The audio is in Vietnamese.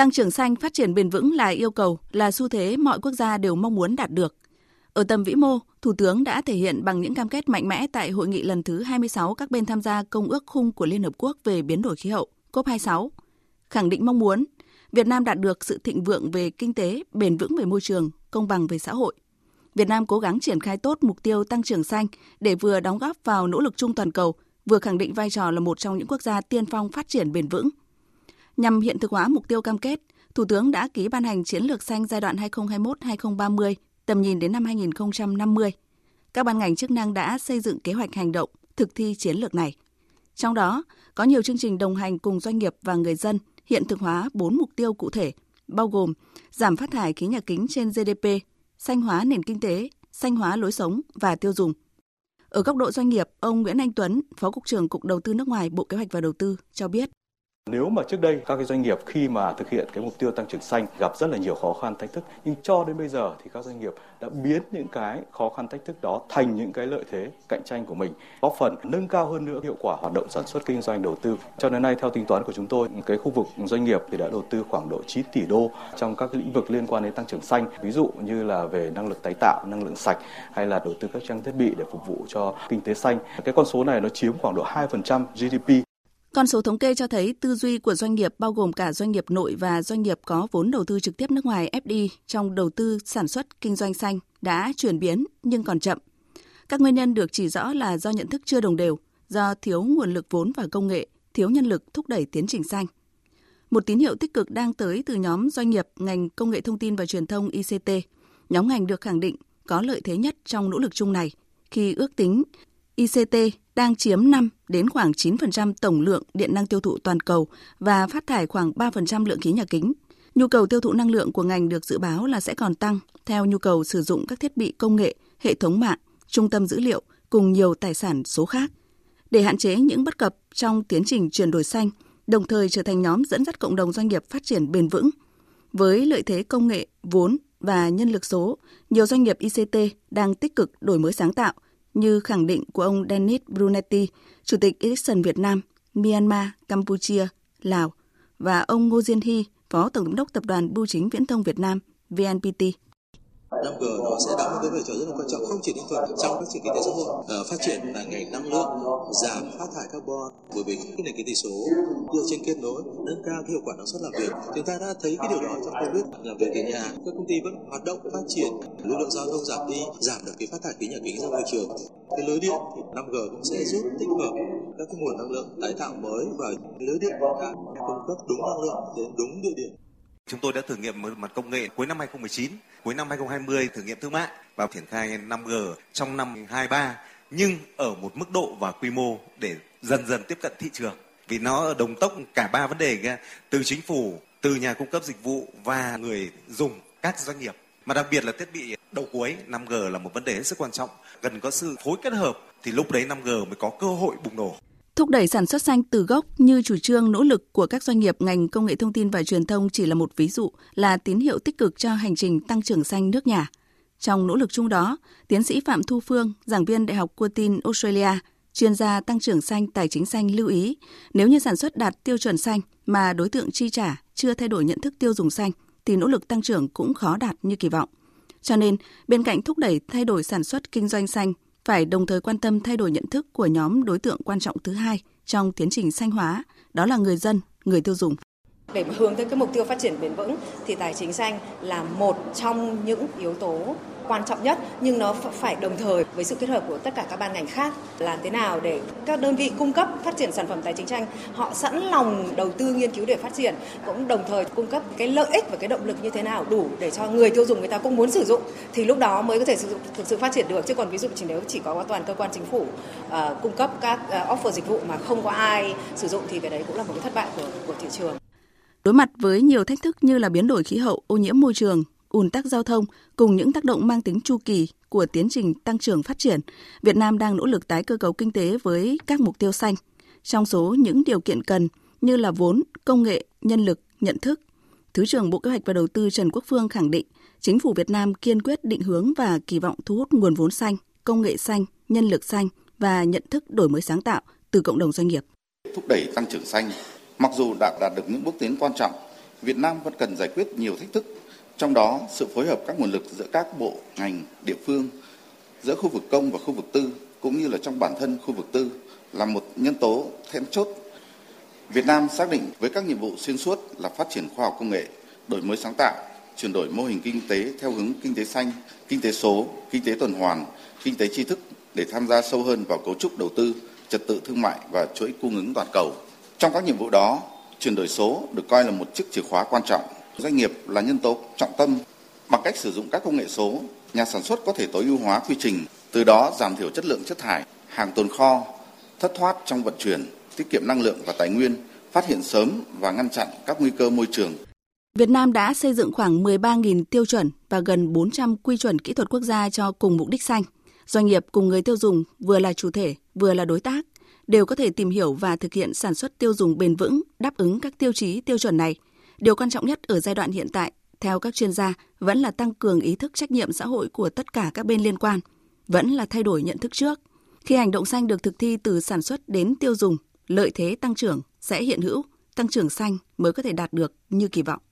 Tăng trưởng xanh phát triển bền vững là yêu cầu, là xu thế mọi quốc gia đều mong muốn đạt được. Ở tầm vĩ mô, Thủ tướng đã thể hiện bằng những cam kết mạnh mẽ tại hội nghị lần thứ 26 các bên tham gia Công ước khung của Liên Hợp Quốc về biến đổi khí hậu, COP26, khẳng định mong muốn Việt Nam đạt được sự thịnh vượng về kinh tế, bền vững về môi trường, công bằng về xã hội. Việt Nam cố gắng triển khai tốt mục tiêu tăng trưởng xanh để vừa đóng góp vào nỗ lực chung toàn cầu, vừa khẳng định vai trò là một trong những quốc gia tiên phong phát triển bền vững. Nhằm hiện thực hóa mục tiêu cam kết, Thủ tướng đã ký ban hành chiến lược xanh giai đoạn 2021-2030, tầm nhìn đến năm 2050. Các ban ngành chức năng đã xây dựng kế hoạch hành động, thực thi chiến lược này. Trong đó, có nhiều chương trình đồng hành cùng doanh nghiệp và người dân hiện thực hóa 4 mục tiêu cụ thể, bao gồm giảm phát thải khí nhà kính trên GDP, xanh hóa nền kinh tế, xanh hóa lối sống và tiêu dùng. Ở góc độ doanh nghiệp, ông Nguyễn Anh Tuấn, Phó Cục trưởng Cục Đầu tư nước ngoài Bộ Kế hoạch và Đầu tư cho biết. Nếu mà trước đây các cái doanh nghiệp khi mà thực hiện cái mục tiêu tăng trưởng xanh gặp rất là nhiều khó khăn thách thức nhưng cho đến bây giờ thì các doanh nghiệp đã biến những cái khó khăn thách thức đó thành những cái lợi thế cạnh tranh của mình, góp phần nâng cao hơn nữa hiệu quả hoạt động sản xuất kinh doanh đầu tư. Cho đến nay theo tính toán của chúng tôi, cái khu vực doanh nghiệp thì đã đầu tư khoảng độ 9 tỷ đô trong các lĩnh vực liên quan đến tăng trưởng xanh, ví dụ như là về năng lực tái tạo, năng lượng sạch hay là đầu tư các trang thiết bị để phục vụ cho kinh tế xanh. Cái con số này nó chiếm khoảng độ 2% GDP con số thống kê cho thấy tư duy của doanh nghiệp bao gồm cả doanh nghiệp nội và doanh nghiệp có vốn đầu tư trực tiếp nước ngoài FDI trong đầu tư sản xuất kinh doanh xanh đã chuyển biến nhưng còn chậm. Các nguyên nhân được chỉ rõ là do nhận thức chưa đồng đều, do thiếu nguồn lực vốn và công nghệ, thiếu nhân lực thúc đẩy tiến trình xanh. Một tín hiệu tích cực đang tới từ nhóm doanh nghiệp ngành công nghệ thông tin và truyền thông ICT. Nhóm ngành được khẳng định có lợi thế nhất trong nỗ lực chung này khi ước tính ICT đang chiếm 5 đến khoảng 9% tổng lượng điện năng tiêu thụ toàn cầu và phát thải khoảng 3% lượng khí nhà kính. Nhu cầu tiêu thụ năng lượng của ngành được dự báo là sẽ còn tăng theo nhu cầu sử dụng các thiết bị công nghệ, hệ thống mạng, trung tâm dữ liệu cùng nhiều tài sản số khác. Để hạn chế những bất cập trong tiến trình chuyển đổi xanh, đồng thời trở thành nhóm dẫn dắt cộng đồng doanh nghiệp phát triển bền vững. Với lợi thế công nghệ, vốn và nhân lực số, nhiều doanh nghiệp ICT đang tích cực đổi mới sáng tạo – như khẳng định của ông Denis Brunetti, Chủ tịch Ericsson Việt Nam, Myanmar, Campuchia, Lào và ông Ngô Diên Hy, Phó Tổng giám đốc Tập đoàn Bưu chính Viễn thông Việt Nam, VNPT. 5G nó sẽ đóng một cái vai trò rất là quan trọng không chỉ đơn thuần trong phát triển kinh tế xã hội. Uh, phát triển là ngành năng lượng giảm phát thải carbon. Bởi vì cái nền kinh tế số dựa trên kết nối nâng cao hiệu quả năng suất làm việc. Chúng ta đã thấy cái điều đó trong covid làm việc từ nhà các công ty vẫn hoạt động phát triển lưu lượng giao thông giảm đi giảm được cái phát thải khí nhà kính ra môi trường. Cái lưới điện thì 5G cũng sẽ giúp tích hợp các cái nguồn năng lượng tái tạo mới và lưới điện đã cung cấp đúng năng lượng đến đúng địa điểm. Chúng tôi đã thử nghiệm mặt công nghệ cuối năm 2019, cuối năm 2020 thử nghiệm thương mại và triển khai 5G trong năm 23 nhưng ở một mức độ và quy mô để dần dần tiếp cận thị trường. Vì nó đồng tốc cả ba vấn đề từ chính phủ, từ nhà cung cấp dịch vụ và người dùng các doanh nghiệp. Mà đặc biệt là thiết bị đầu cuối 5G là một vấn đề hết sức quan trọng, cần có sự phối kết hợp thì lúc đấy 5G mới có cơ hội bùng nổ. Thúc đẩy sản xuất xanh từ gốc như chủ trương nỗ lực của các doanh nghiệp ngành công nghệ thông tin và truyền thông chỉ là một ví dụ là tín hiệu tích cực cho hành trình tăng trưởng xanh nước nhà. Trong nỗ lực chung đó, tiến sĩ Phạm Thu Phương, giảng viên Đại học Curtin Australia, chuyên gia tăng trưởng xanh tài chính xanh lưu ý, nếu như sản xuất đạt tiêu chuẩn xanh mà đối tượng chi trả chưa thay đổi nhận thức tiêu dùng xanh thì nỗ lực tăng trưởng cũng khó đạt như kỳ vọng. Cho nên, bên cạnh thúc đẩy thay đổi sản xuất kinh doanh xanh phải đồng thời quan tâm thay đổi nhận thức của nhóm đối tượng quan trọng thứ hai trong tiến trình xanh hóa, đó là người dân, người tiêu dùng. Để hướng tới cái mục tiêu phát triển bền vững thì tài chính xanh là một trong những yếu tố quan trọng nhất nhưng nó phải đồng thời với sự kết hợp của tất cả các ban ngành khác làm thế nào để các đơn vị cung cấp phát triển sản phẩm tài chính tranh họ sẵn lòng đầu tư nghiên cứu để phát triển cũng đồng thời cung cấp cái lợi ích và cái động lực như thế nào đủ để cho người tiêu dùng người ta cũng muốn sử dụng thì lúc đó mới có thể sử dụng thực sự phát triển được. Chứ còn ví dụ chỉ nếu chỉ có toàn cơ quan chính phủ uh, cung cấp các uh, offer dịch vụ mà không có ai sử dụng thì cái đấy cũng là một cái thất bại của của thị trường. Đối mặt với nhiều thách thức như là biến đổi khí hậu, ô nhiễm môi trường, ùn tắc giao thông cùng những tác động mang tính chu kỳ của tiến trình tăng trưởng phát triển, Việt Nam đang nỗ lực tái cơ cấu kinh tế với các mục tiêu xanh. Trong số những điều kiện cần như là vốn, công nghệ, nhân lực, nhận thức, Thứ trưởng Bộ Kế hoạch và Đầu tư Trần Quốc Phương khẳng định, chính phủ Việt Nam kiên quyết định hướng và kỳ vọng thu hút nguồn vốn xanh, công nghệ xanh, nhân lực xanh và nhận thức đổi mới sáng tạo từ cộng đồng doanh nghiệp. Thúc đẩy tăng trưởng xanh, mặc dù đã đạt được những bước tiến quan trọng Việt Nam vẫn cần giải quyết nhiều thách thức, trong đó sự phối hợp các nguồn lực giữa các bộ, ngành, địa phương, giữa khu vực công và khu vực tư cũng như là trong bản thân khu vực tư là một nhân tố then chốt. Việt Nam xác định với các nhiệm vụ xuyên suốt là phát triển khoa học công nghệ, đổi mới sáng tạo, chuyển đổi mô hình kinh tế theo hướng kinh tế xanh, kinh tế số, kinh tế tuần hoàn, kinh tế tri thức để tham gia sâu hơn vào cấu trúc đầu tư, trật tự thương mại và chuỗi cung ứng toàn cầu. Trong các nhiệm vụ đó, chuyển đổi số được coi là một chiếc chìa khóa quan trọng. Doanh nghiệp là nhân tố trọng tâm. Bằng cách sử dụng các công nghệ số, nhà sản xuất có thể tối ưu hóa quy trình, từ đó giảm thiểu chất lượng chất thải, hàng tồn kho, thất thoát trong vận chuyển, tiết kiệm năng lượng và tài nguyên, phát hiện sớm và ngăn chặn các nguy cơ môi trường. Việt Nam đã xây dựng khoảng 13.000 tiêu chuẩn và gần 400 quy chuẩn kỹ thuật quốc gia cho cùng mục đích xanh. Doanh nghiệp cùng người tiêu dùng vừa là chủ thể, vừa là đối tác, đều có thể tìm hiểu và thực hiện sản xuất tiêu dùng bền vững, đáp ứng các tiêu chí tiêu chuẩn này. Điều quan trọng nhất ở giai đoạn hiện tại, theo các chuyên gia, vẫn là tăng cường ý thức trách nhiệm xã hội của tất cả các bên liên quan, vẫn là thay đổi nhận thức trước. Khi hành động xanh được thực thi từ sản xuất đến tiêu dùng, lợi thế tăng trưởng sẽ hiện hữu, tăng trưởng xanh mới có thể đạt được như kỳ vọng.